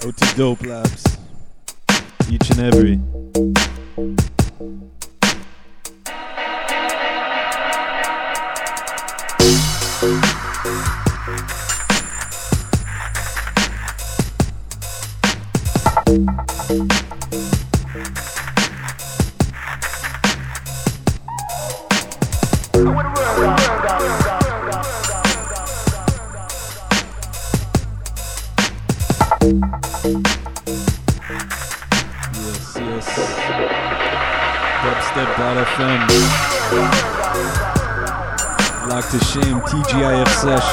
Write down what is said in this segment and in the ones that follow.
To Dope Labs. Each and every.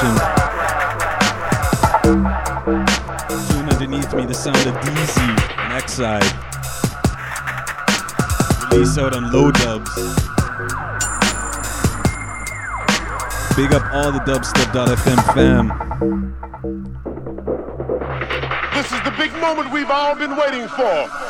Session. Tune underneath me the sound of DZ and X-Side. Release out on low dubs. Big up all the dubstep.fm fam. This is the big moment we've all been waiting for.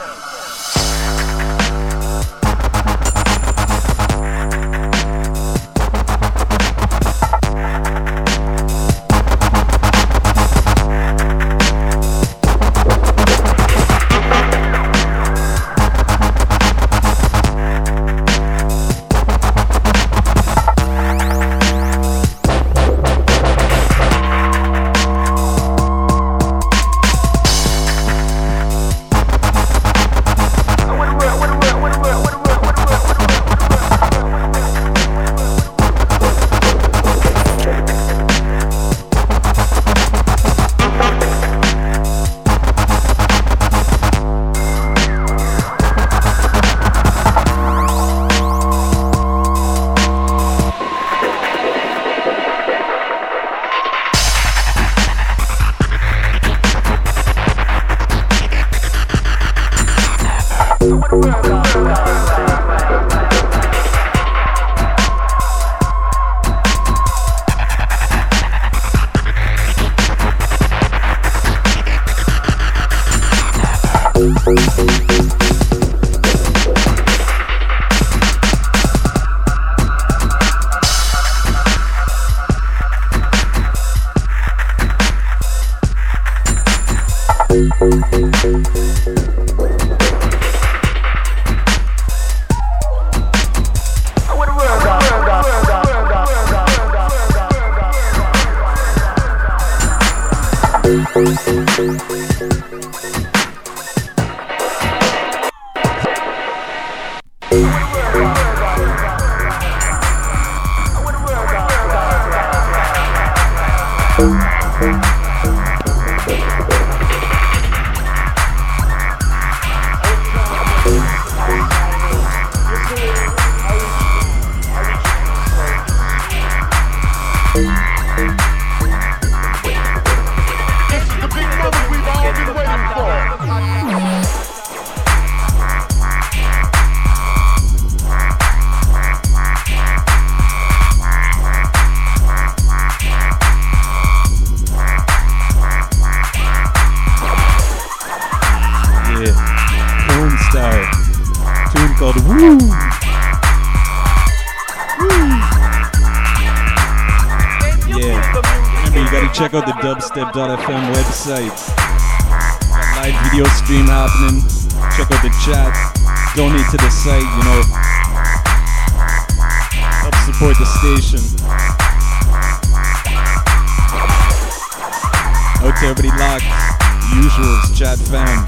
Donate to the site, you know. Help support the station. To everybody locked. Usuals, chat fam.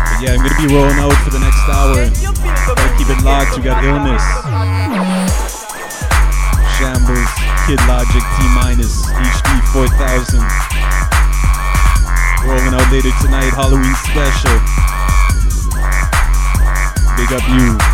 But yeah, I'm gonna be rolling out for the next hour. Gotta keep it locked. you got illness. Shambles, Kid Logic, T minus, HD 4000. Rolling out later tonight, Halloween special. Big up you.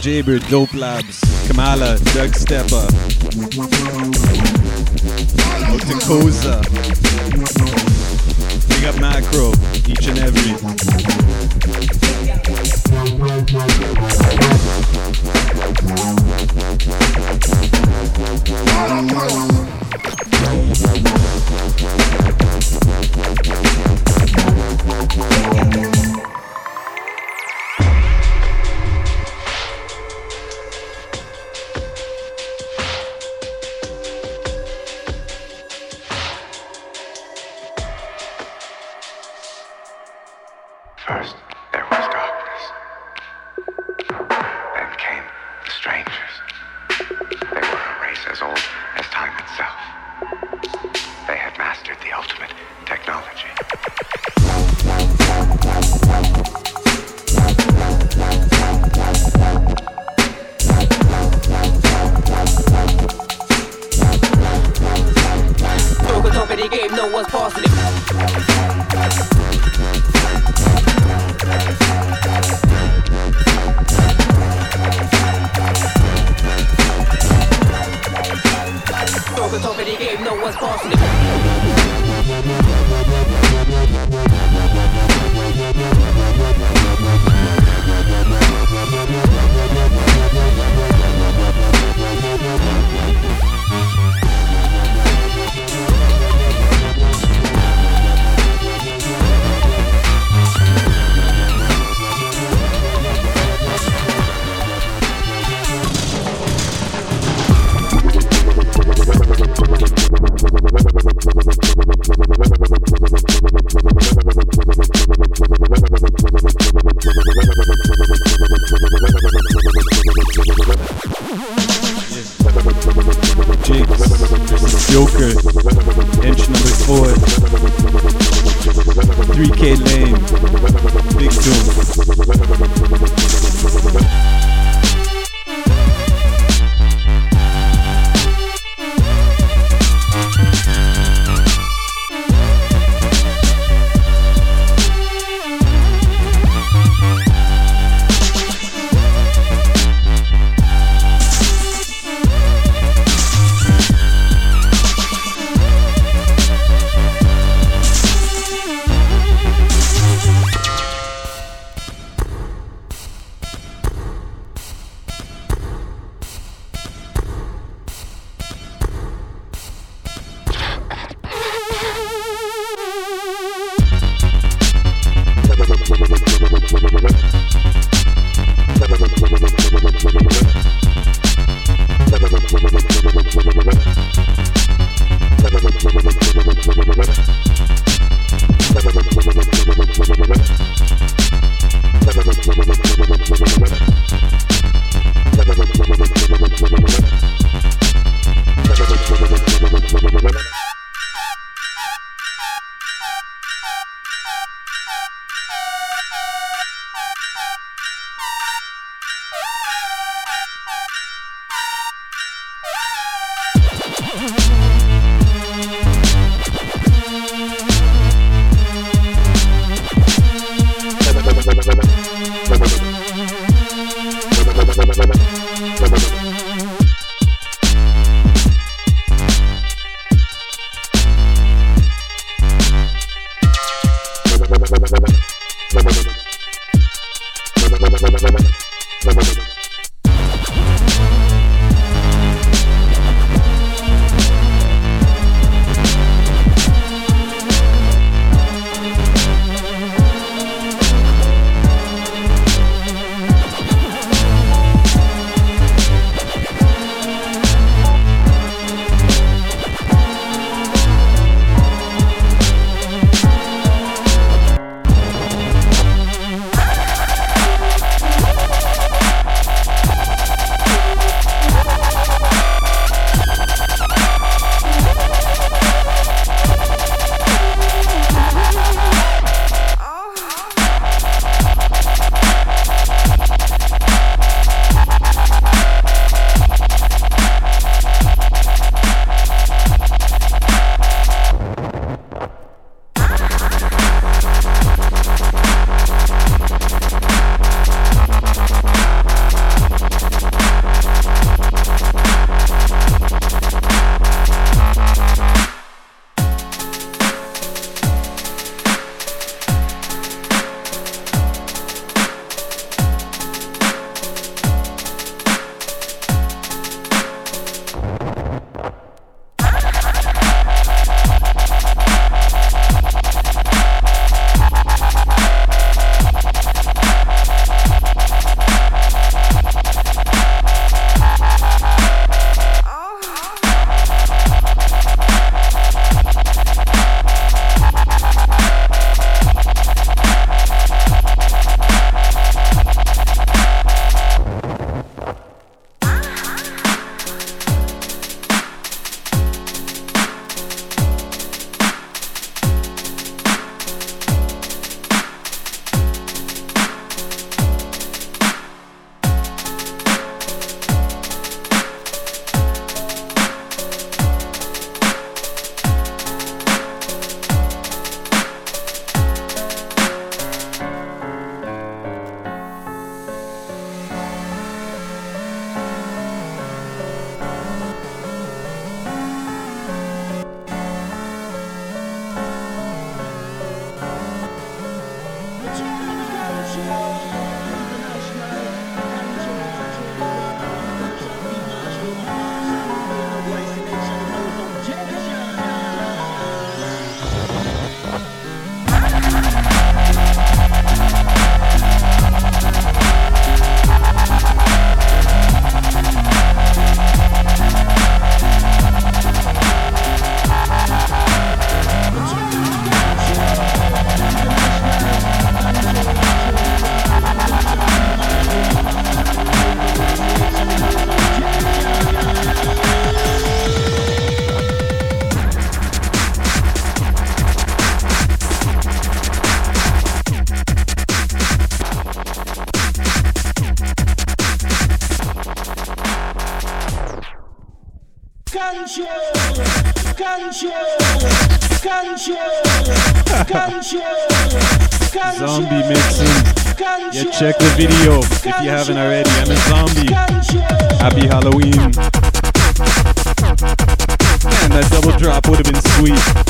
Jaber, Dope Labs, Kamala, Doug Stepper. Out the game, no one's passing it. Control, control, control, zombie mixing. Yeah, check the video if you haven't already. I'm a zombie. Happy Halloween. Man, that double drop would have been sweet.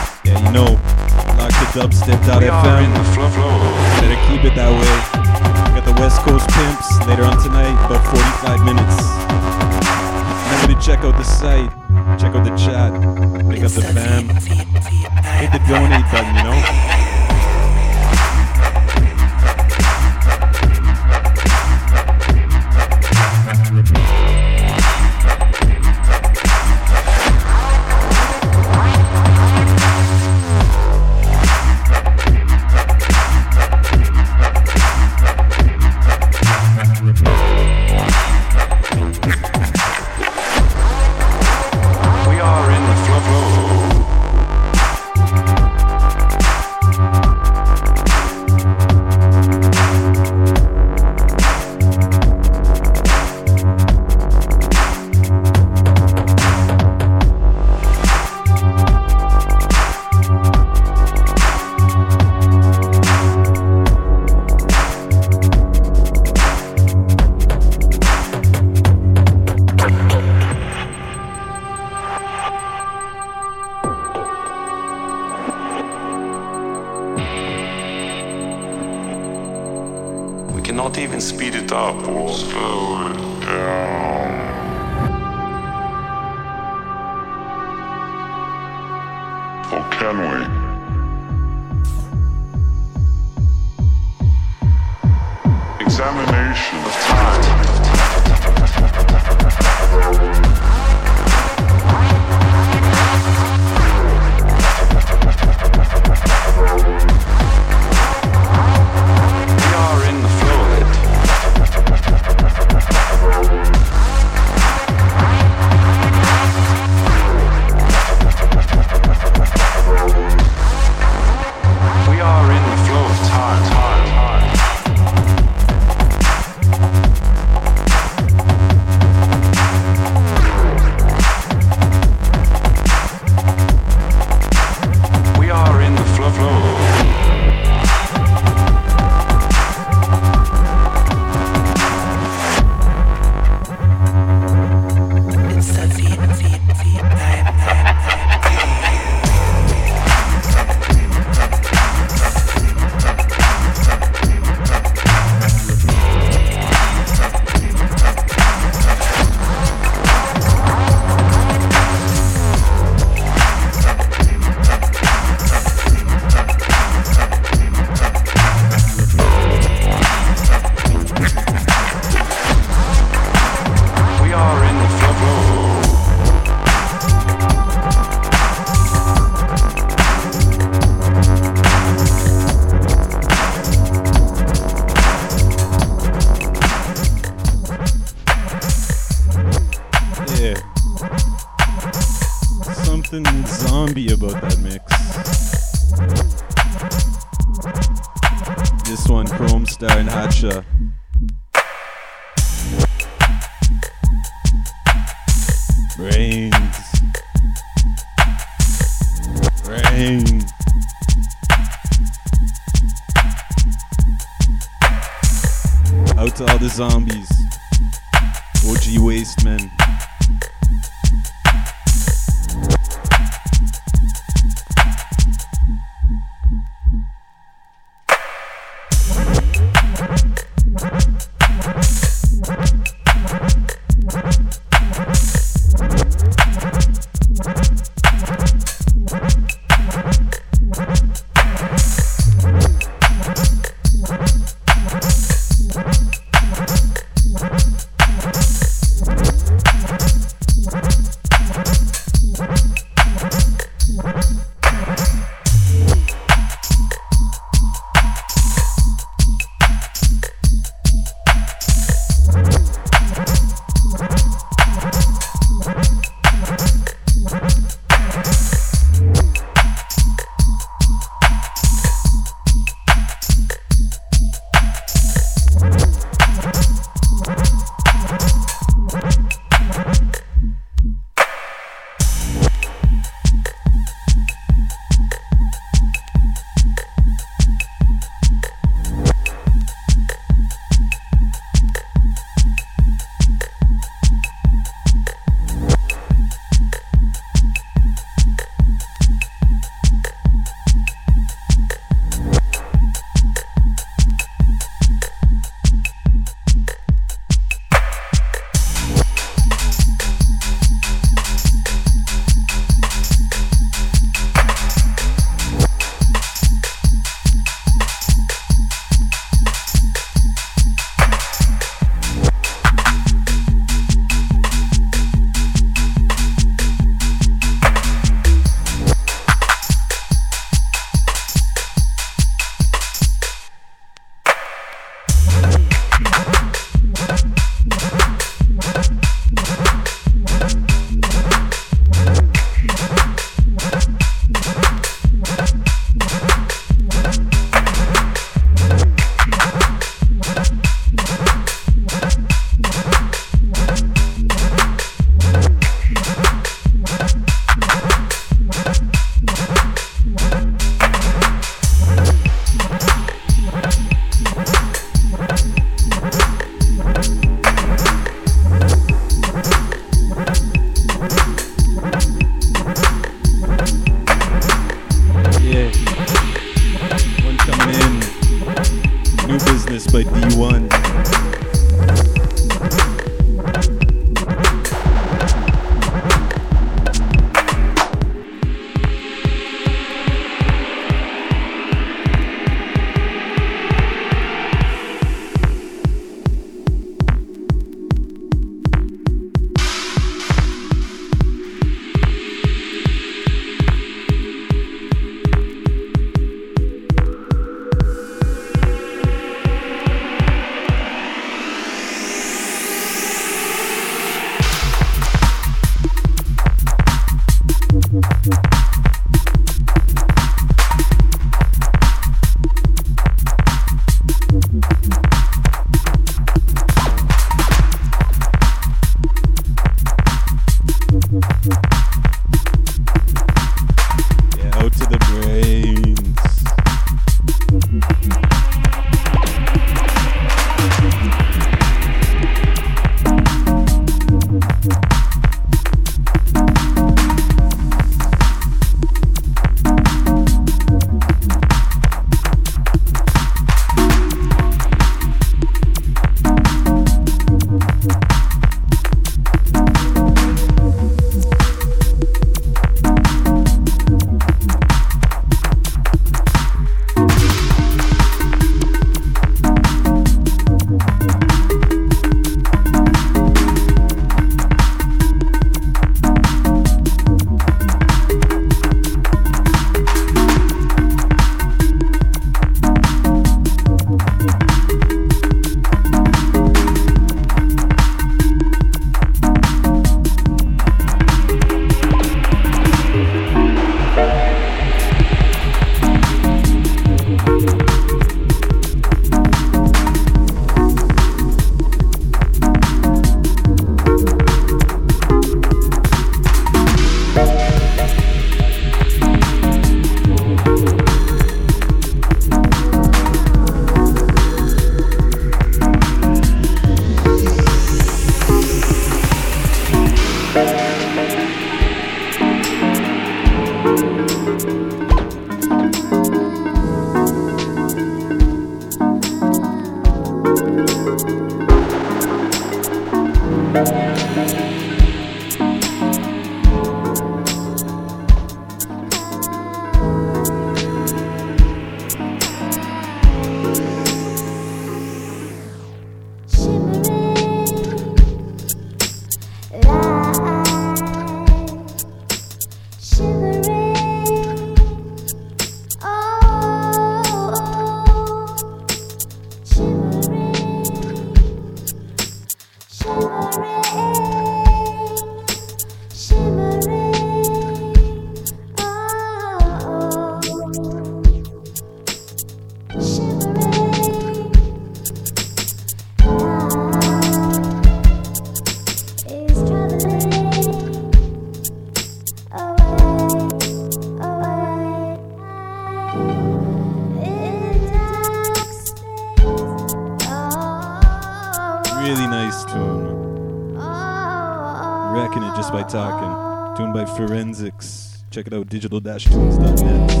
Check it out, digital-tunes.net.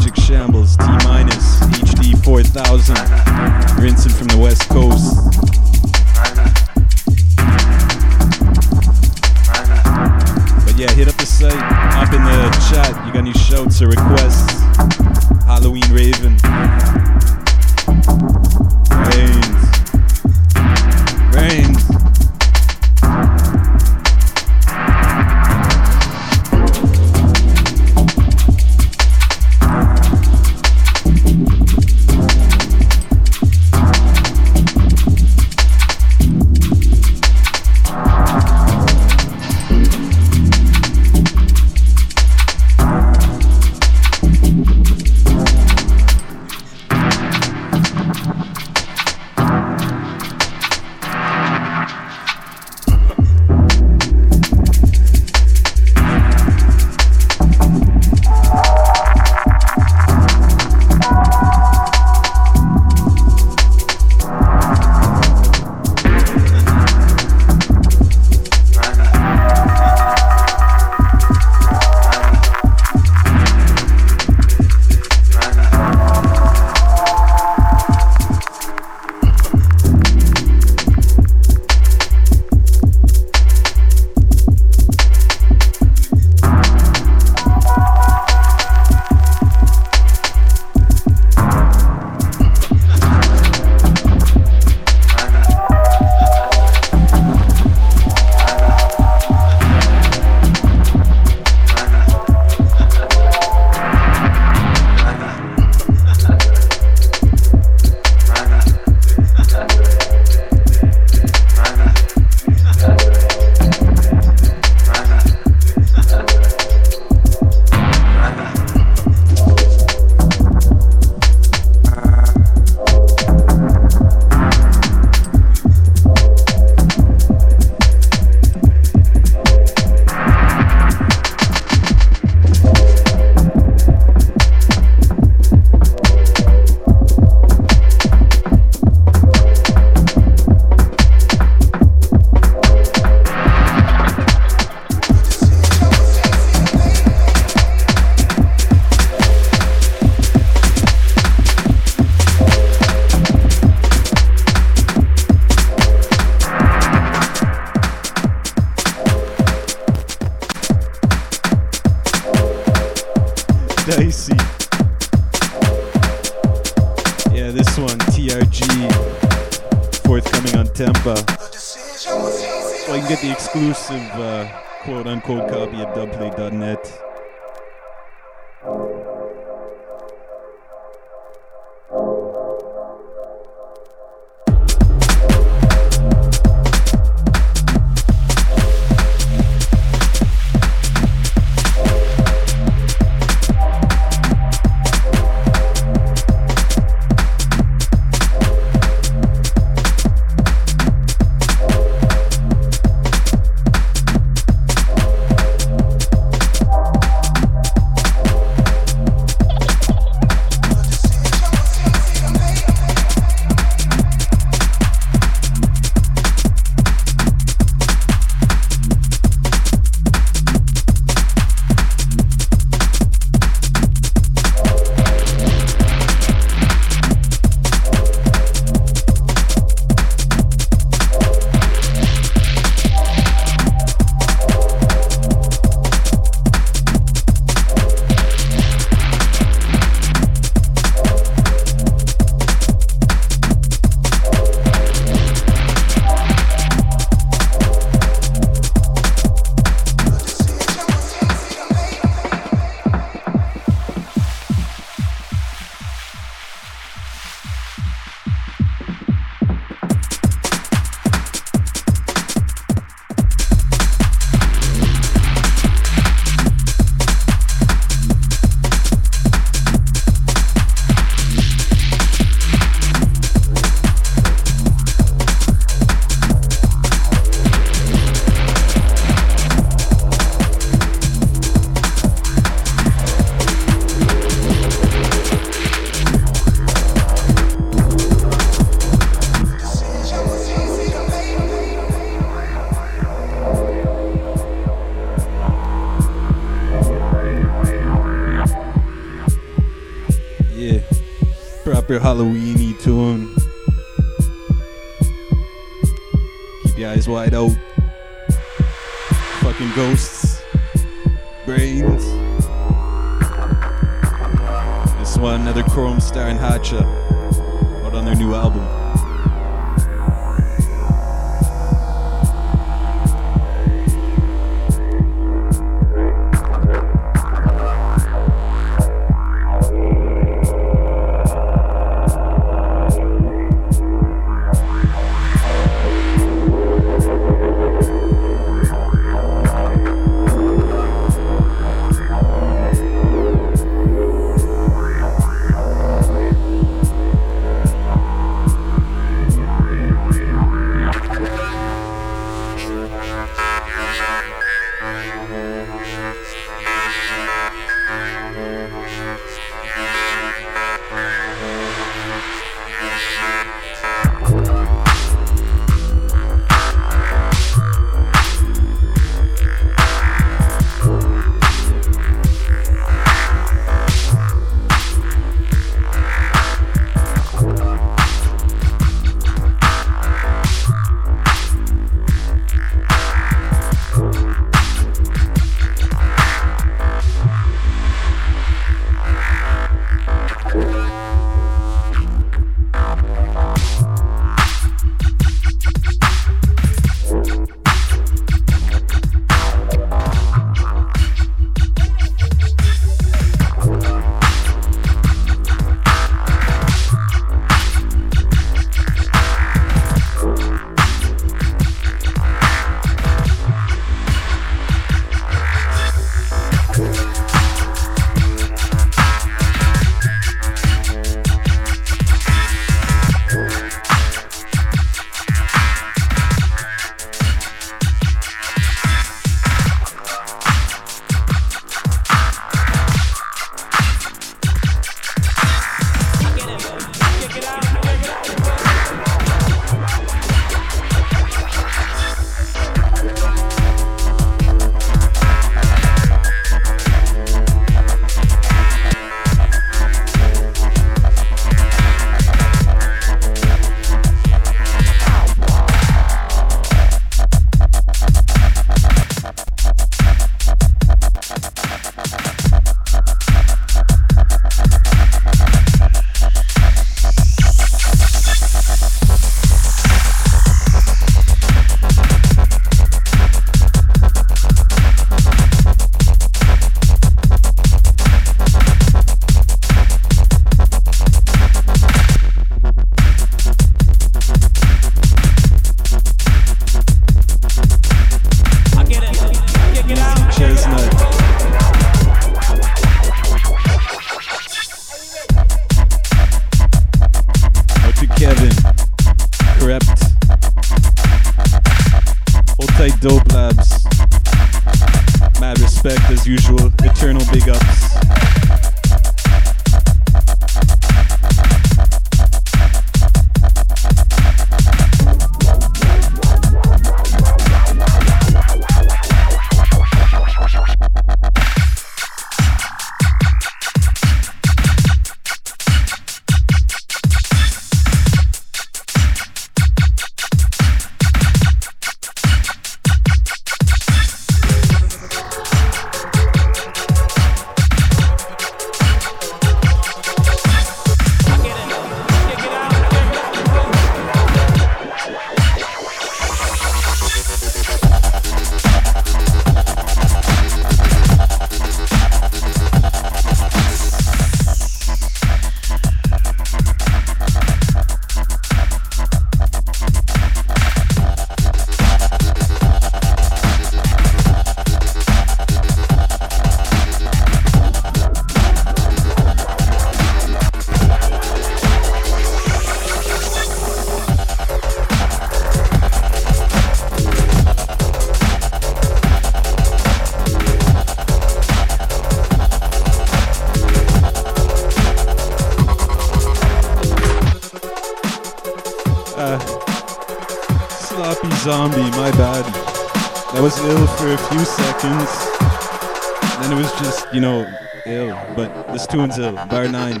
ill. Bar 9.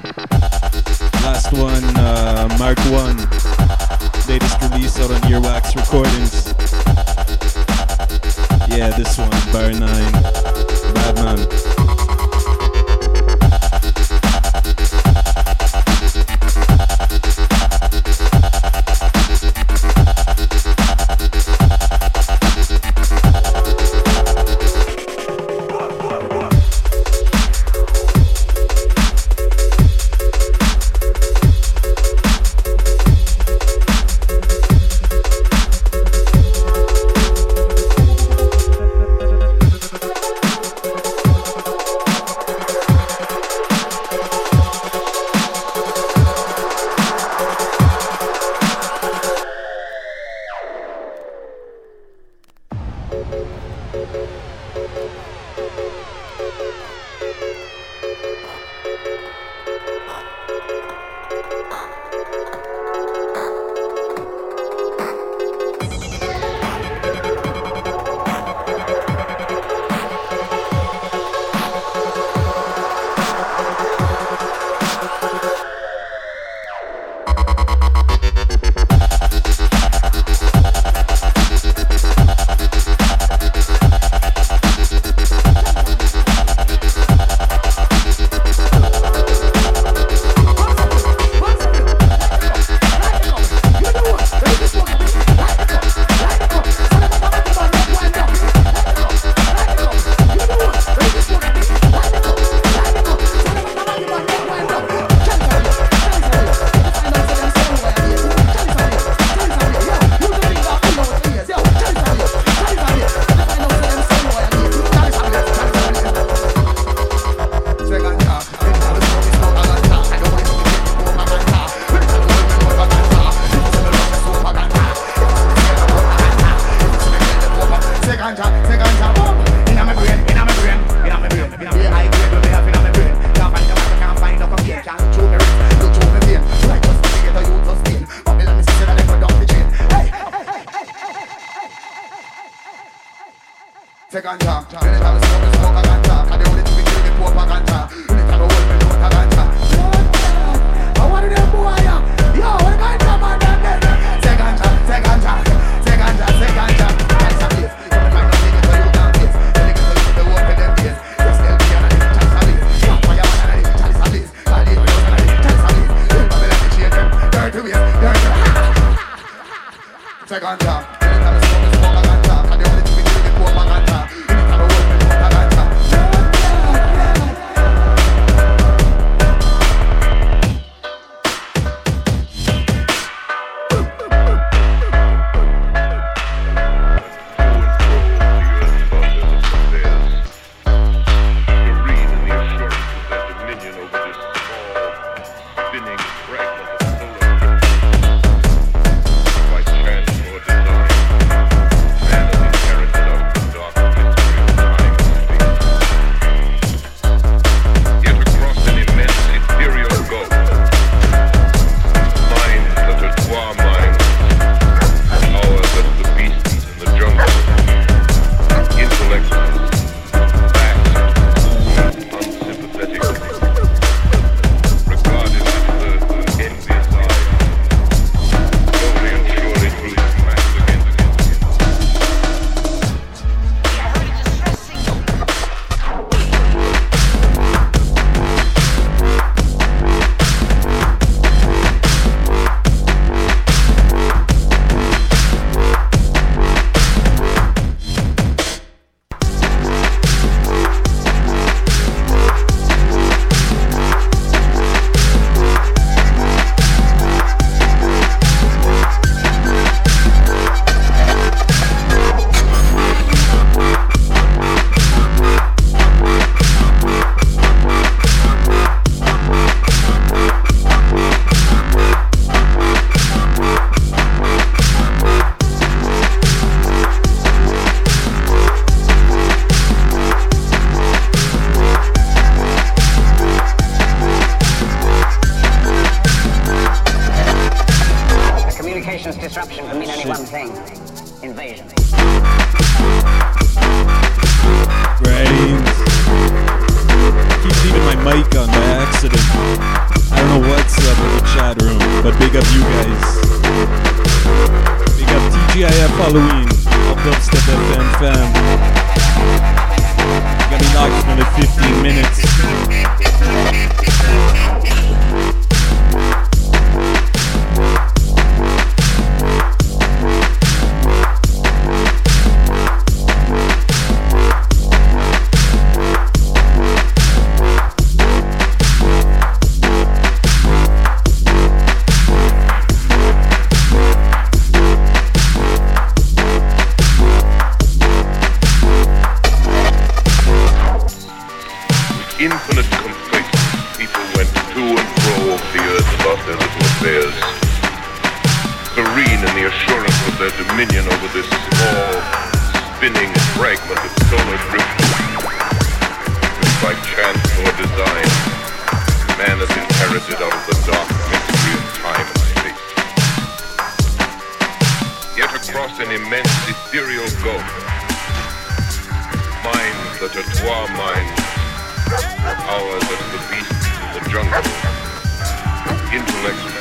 Last one, uh, Mark 1. Latest release out on Earwax Recordings. Yeah, this one, Bar 9. Badman. the Tatois mind, ours is the beast, the jungle, Intellect.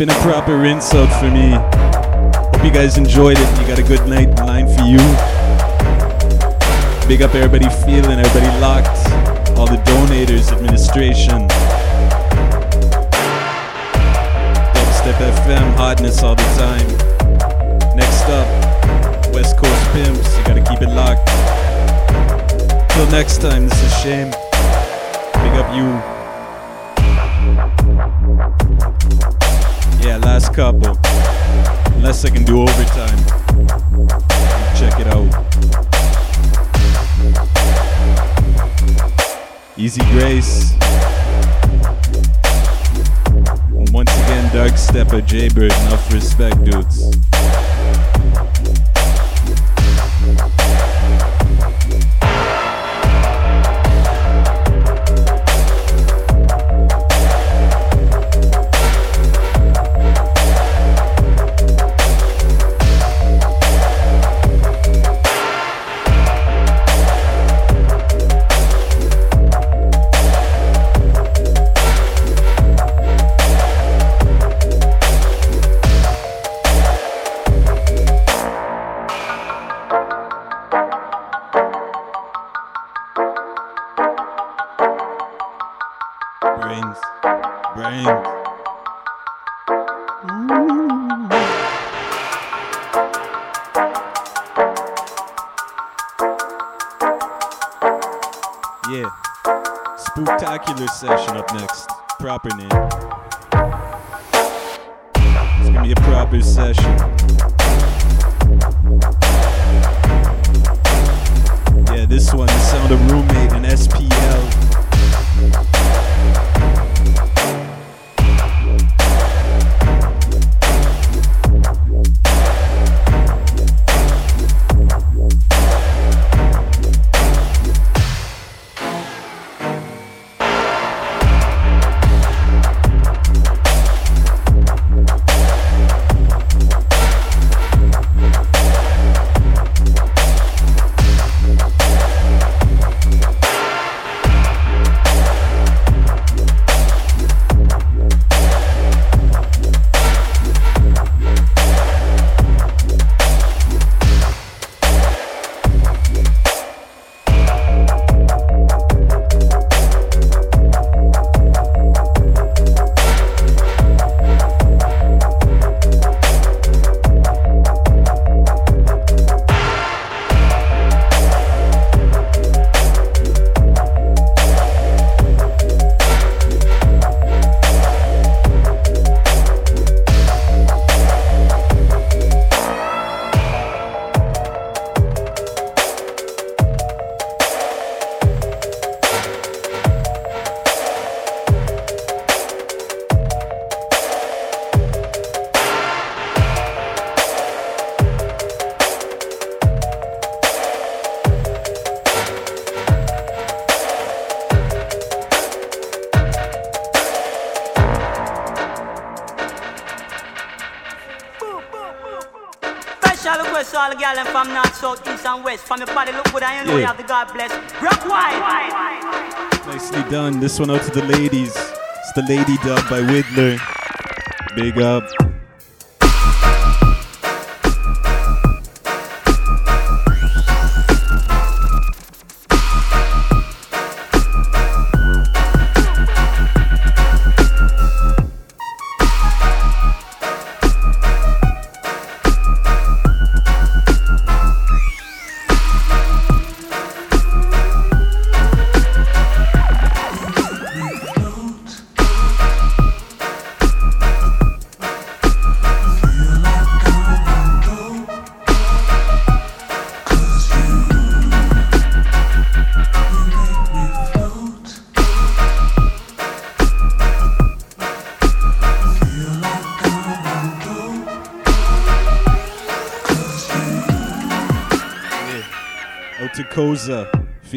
Been a proper insult for me. Hope you guys enjoyed it. You got a good night line for you. Big up everybody feeling, everybody locked. All the donators, administration. Dubstep FM, hotness all the time. Next up, West Coast Pimps. You gotta keep it locked. Till next time, this is Shame. Big up you. Last couple. Unless I can do overtime. Check it out. Easy Grace. Once again, Dark Stepper, Jaybird, enough respect, dudes. Proper and west. From your body look good you know Yeah. you have the God bless. Rock wine. Nicely done. This one out to the ladies. It's the Lady Dub by Whittler. Big up.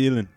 Feeling.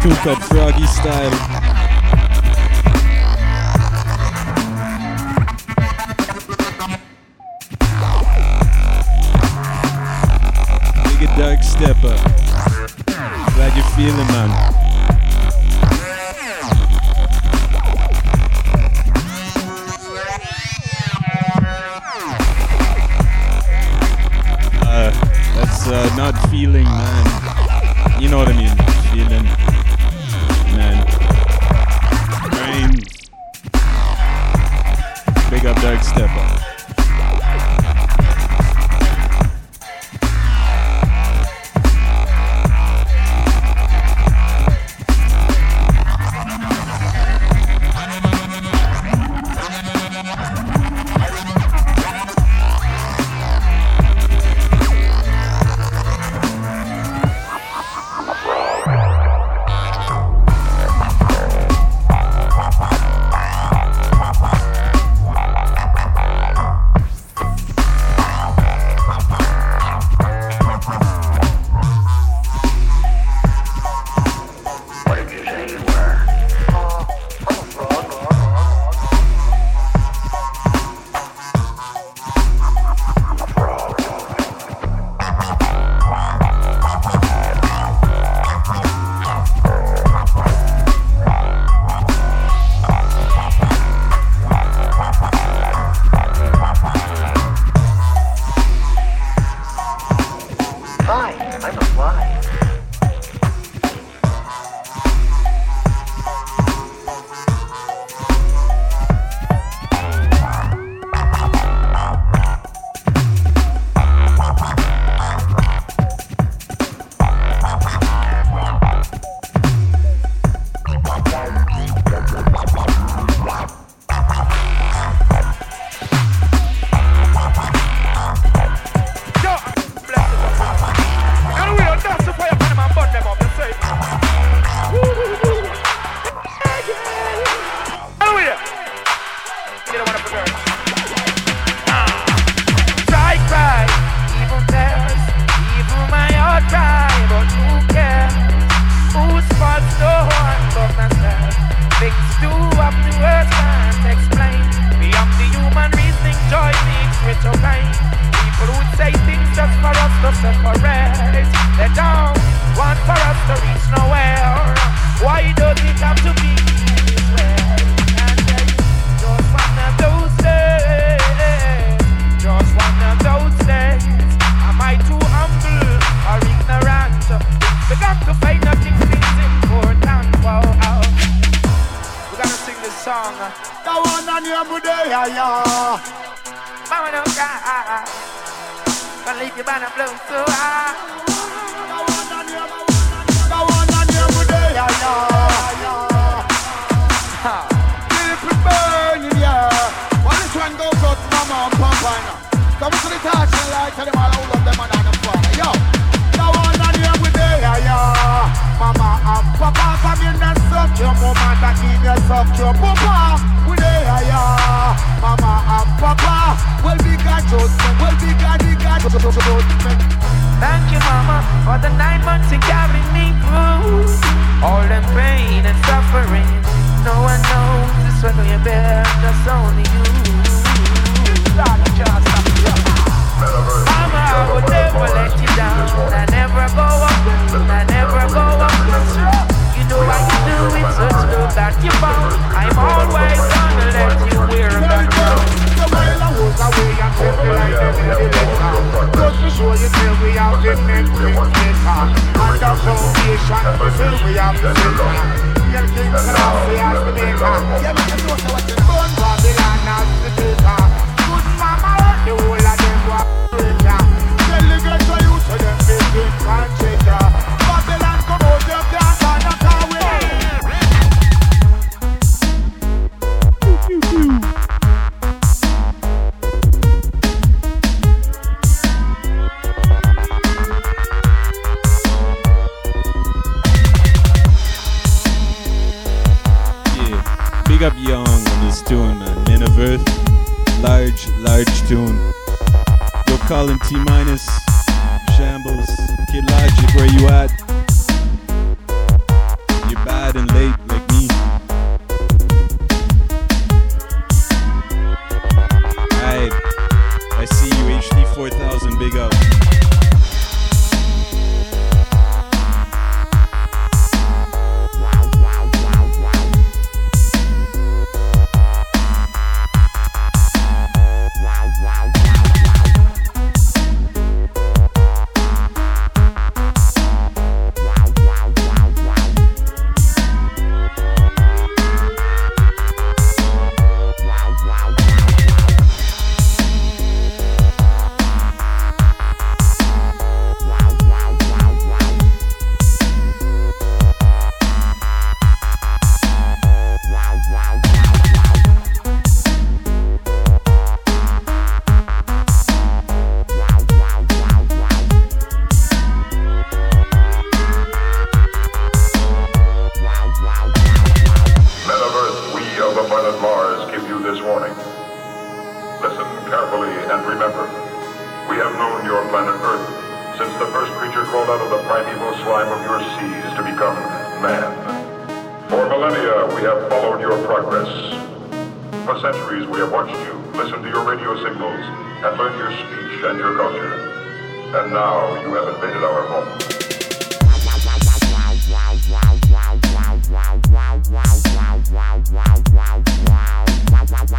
Puka Froggy style. Big dark stepper. Glad you're feeling, man. Every day, yeah, yeah. Mama don't cry. Gonna leave you by the blue so high. Go on and every day, yeah, yeah. Keep it burning, yeah. Well, this one goes out to mama and papa, now. Come to the touch and light, tell them all I love them and I'm father, yo. Go on and every day, yeah, yeah. Mama and papa, come in and suck your mama, that in your suck your papa. We there, yeah, yeah. Mama and papa, well, we got judgment, well, we got, we got judgment. Thank you, mama, for the nine months you carried me through. All the pain and suffering. No one knows the struggle you bear, just only you. Mama, I would never let you down. I never go up, I never go up. You know how you do it, such love that you found. I'm always gonna let you wear that crown. The while I was away and kept the light in the letter. Just to show you till we have the men quick later. And the foundation, till we have the center. Real kings and all we have to make her. Yeah, but you know so what you tune, man. Earth. Large, large tune. Yo, Colin T minus. Shambles. Kid Logic, where you at? You're bad and late like me. Alright. I see you, HD 4000. Big up. Have known your planet Earth since the first creature crawled out of the primeval slime of your seas to become man. For millennia, we have followed your progress. For centuries, we have watched you, listened to your radio signals, and learned your speech and your culture. And now you have invaded our home. Wow.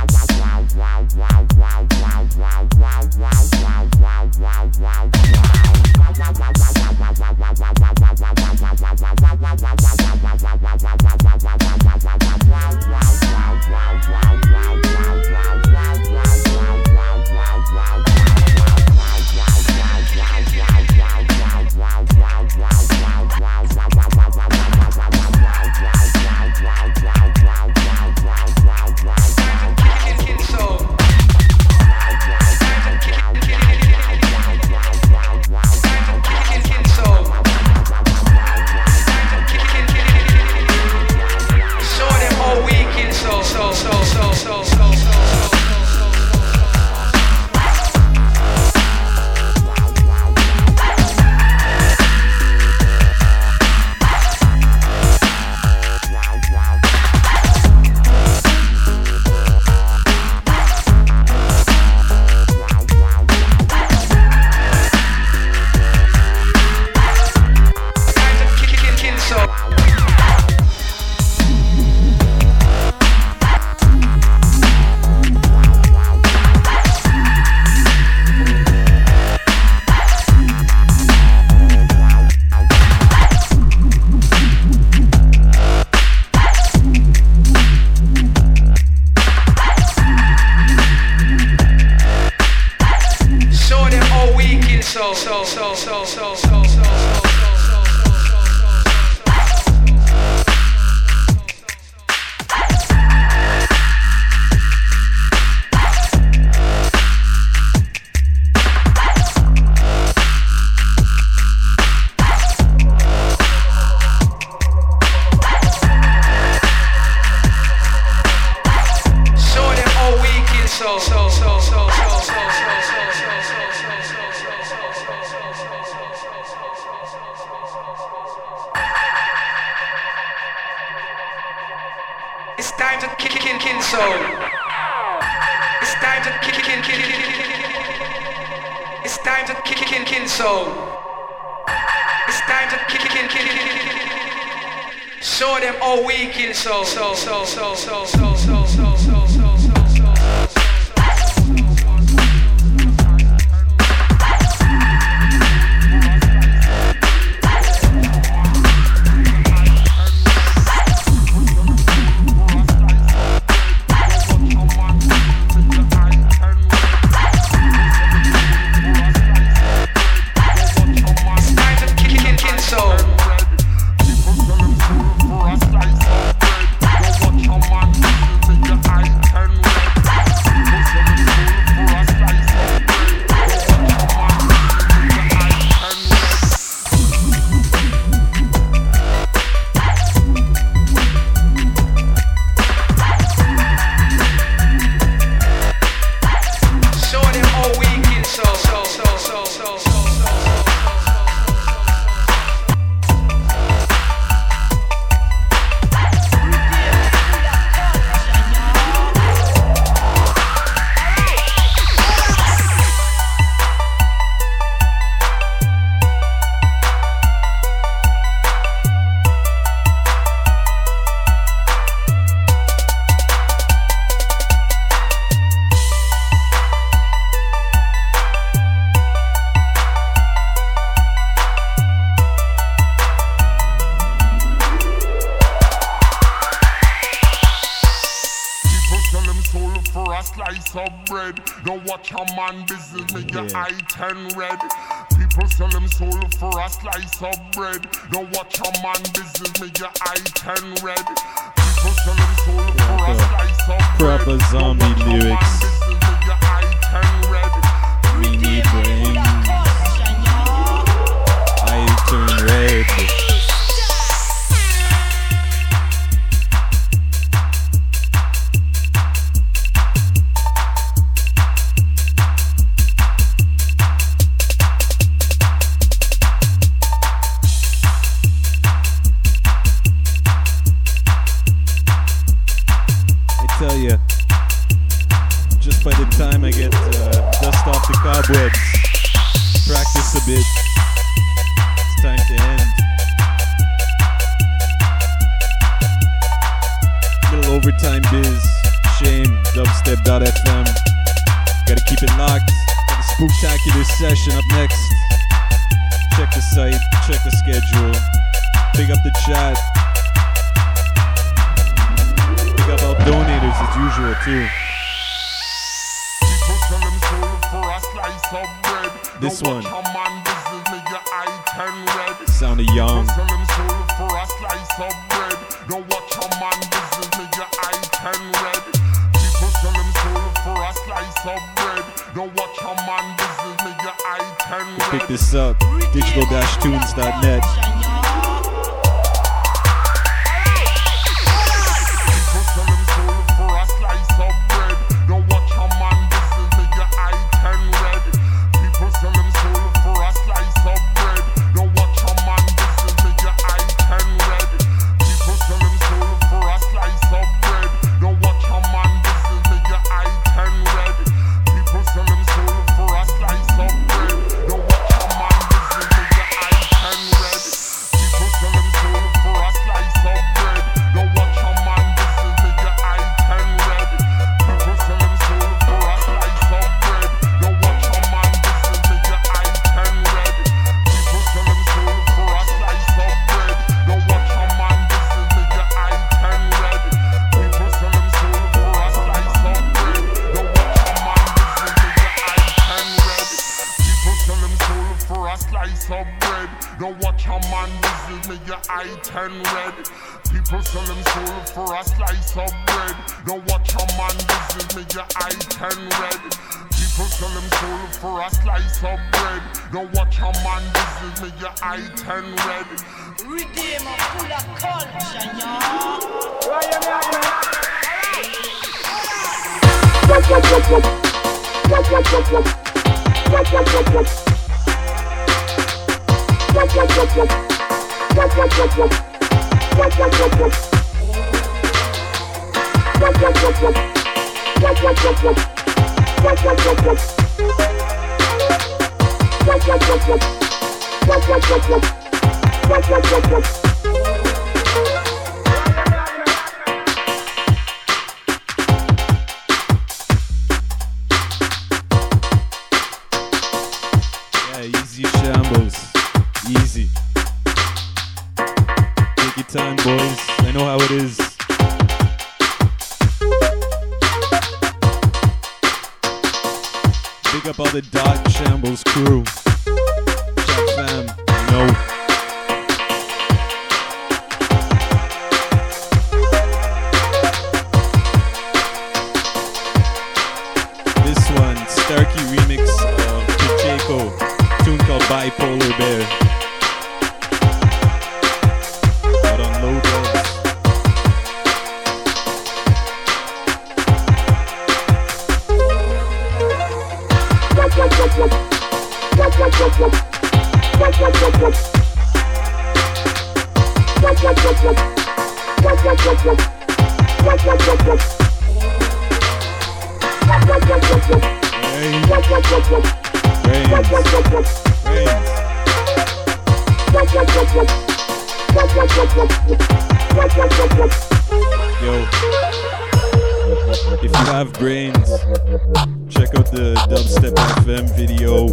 FM video.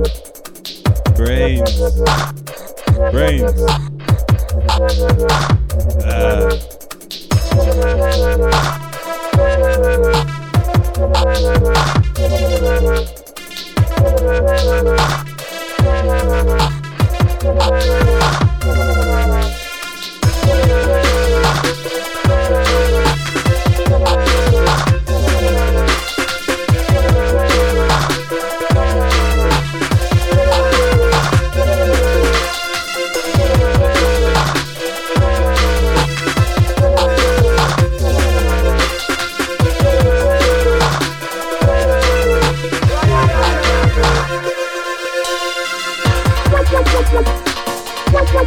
Brains. Brains. Uh,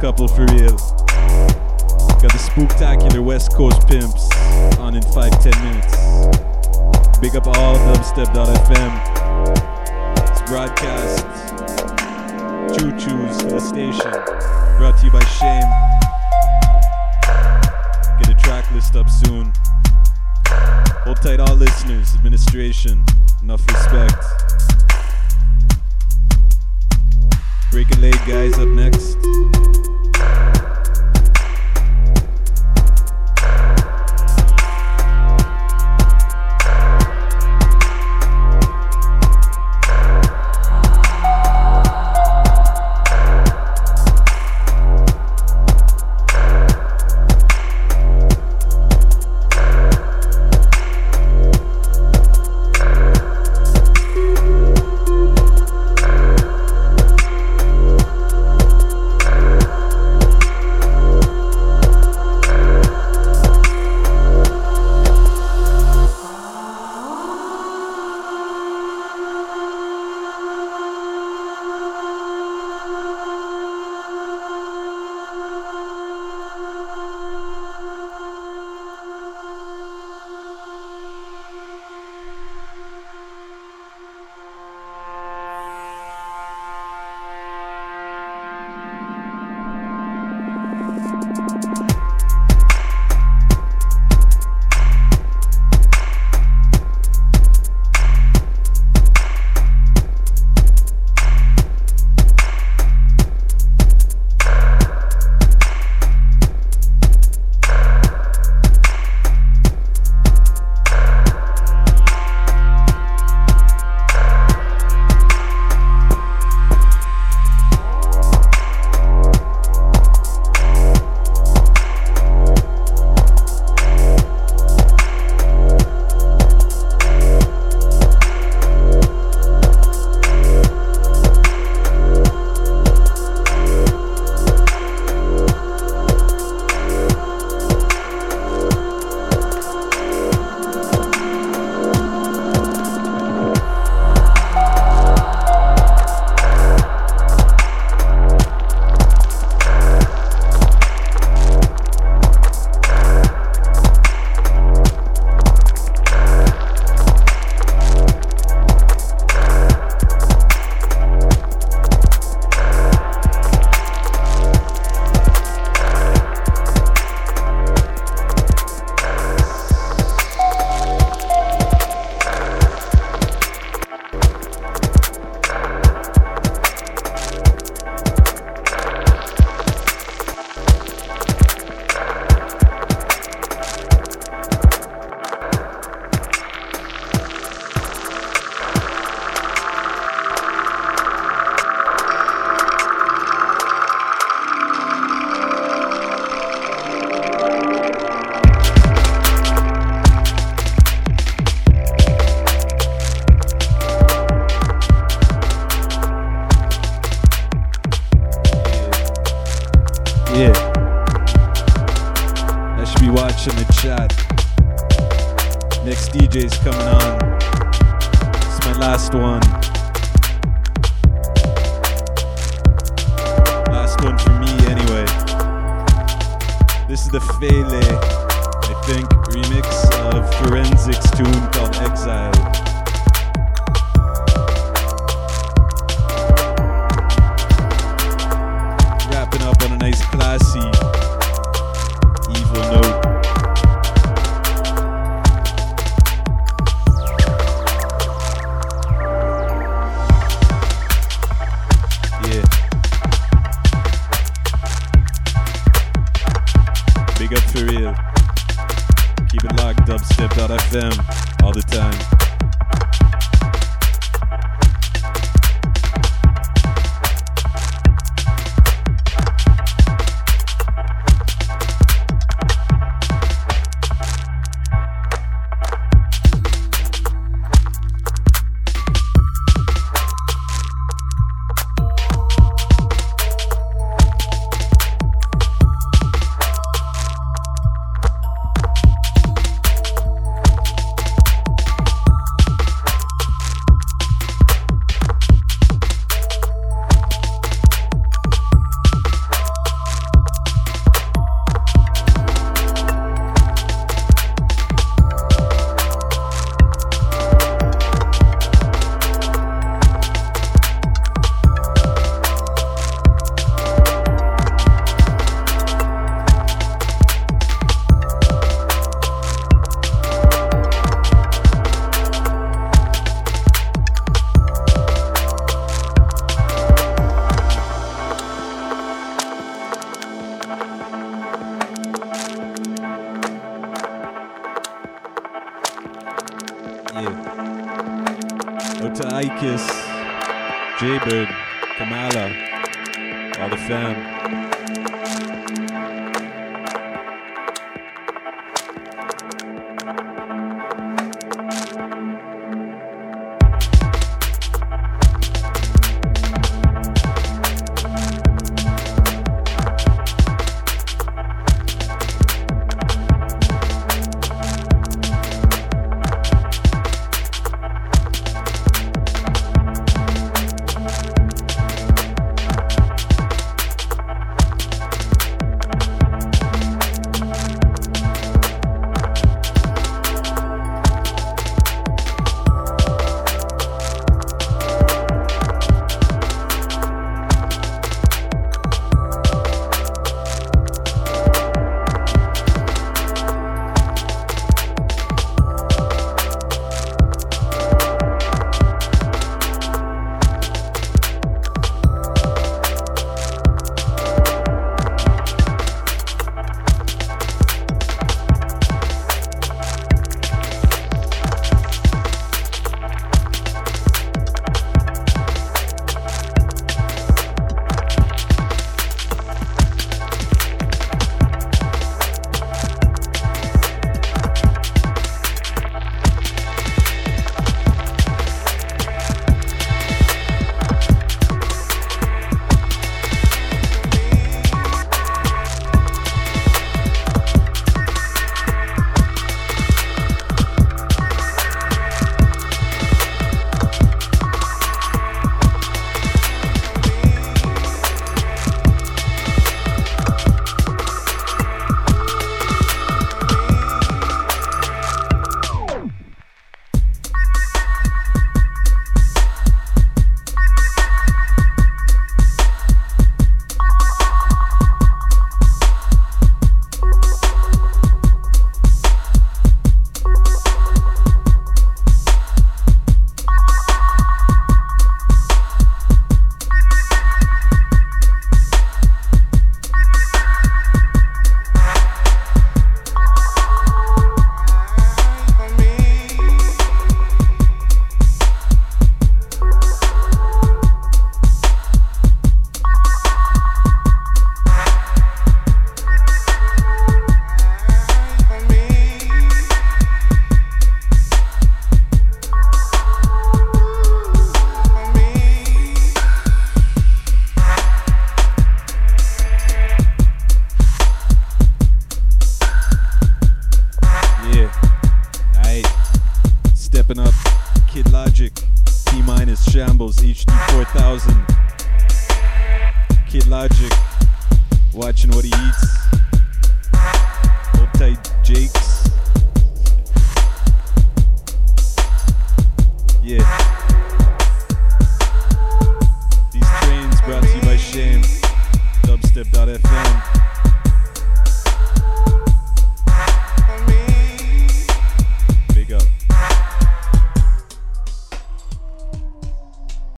Couple for real. Got the spooktacular West Coast pimps on in five, ten minutes. Big up all dubstep.fm. It's broadcast. Choo choos for the station. Brought to you by Shame. Get a track list up soon. Hold tight, all listeners, administration. Enough respect. Break a leg, guys, up next.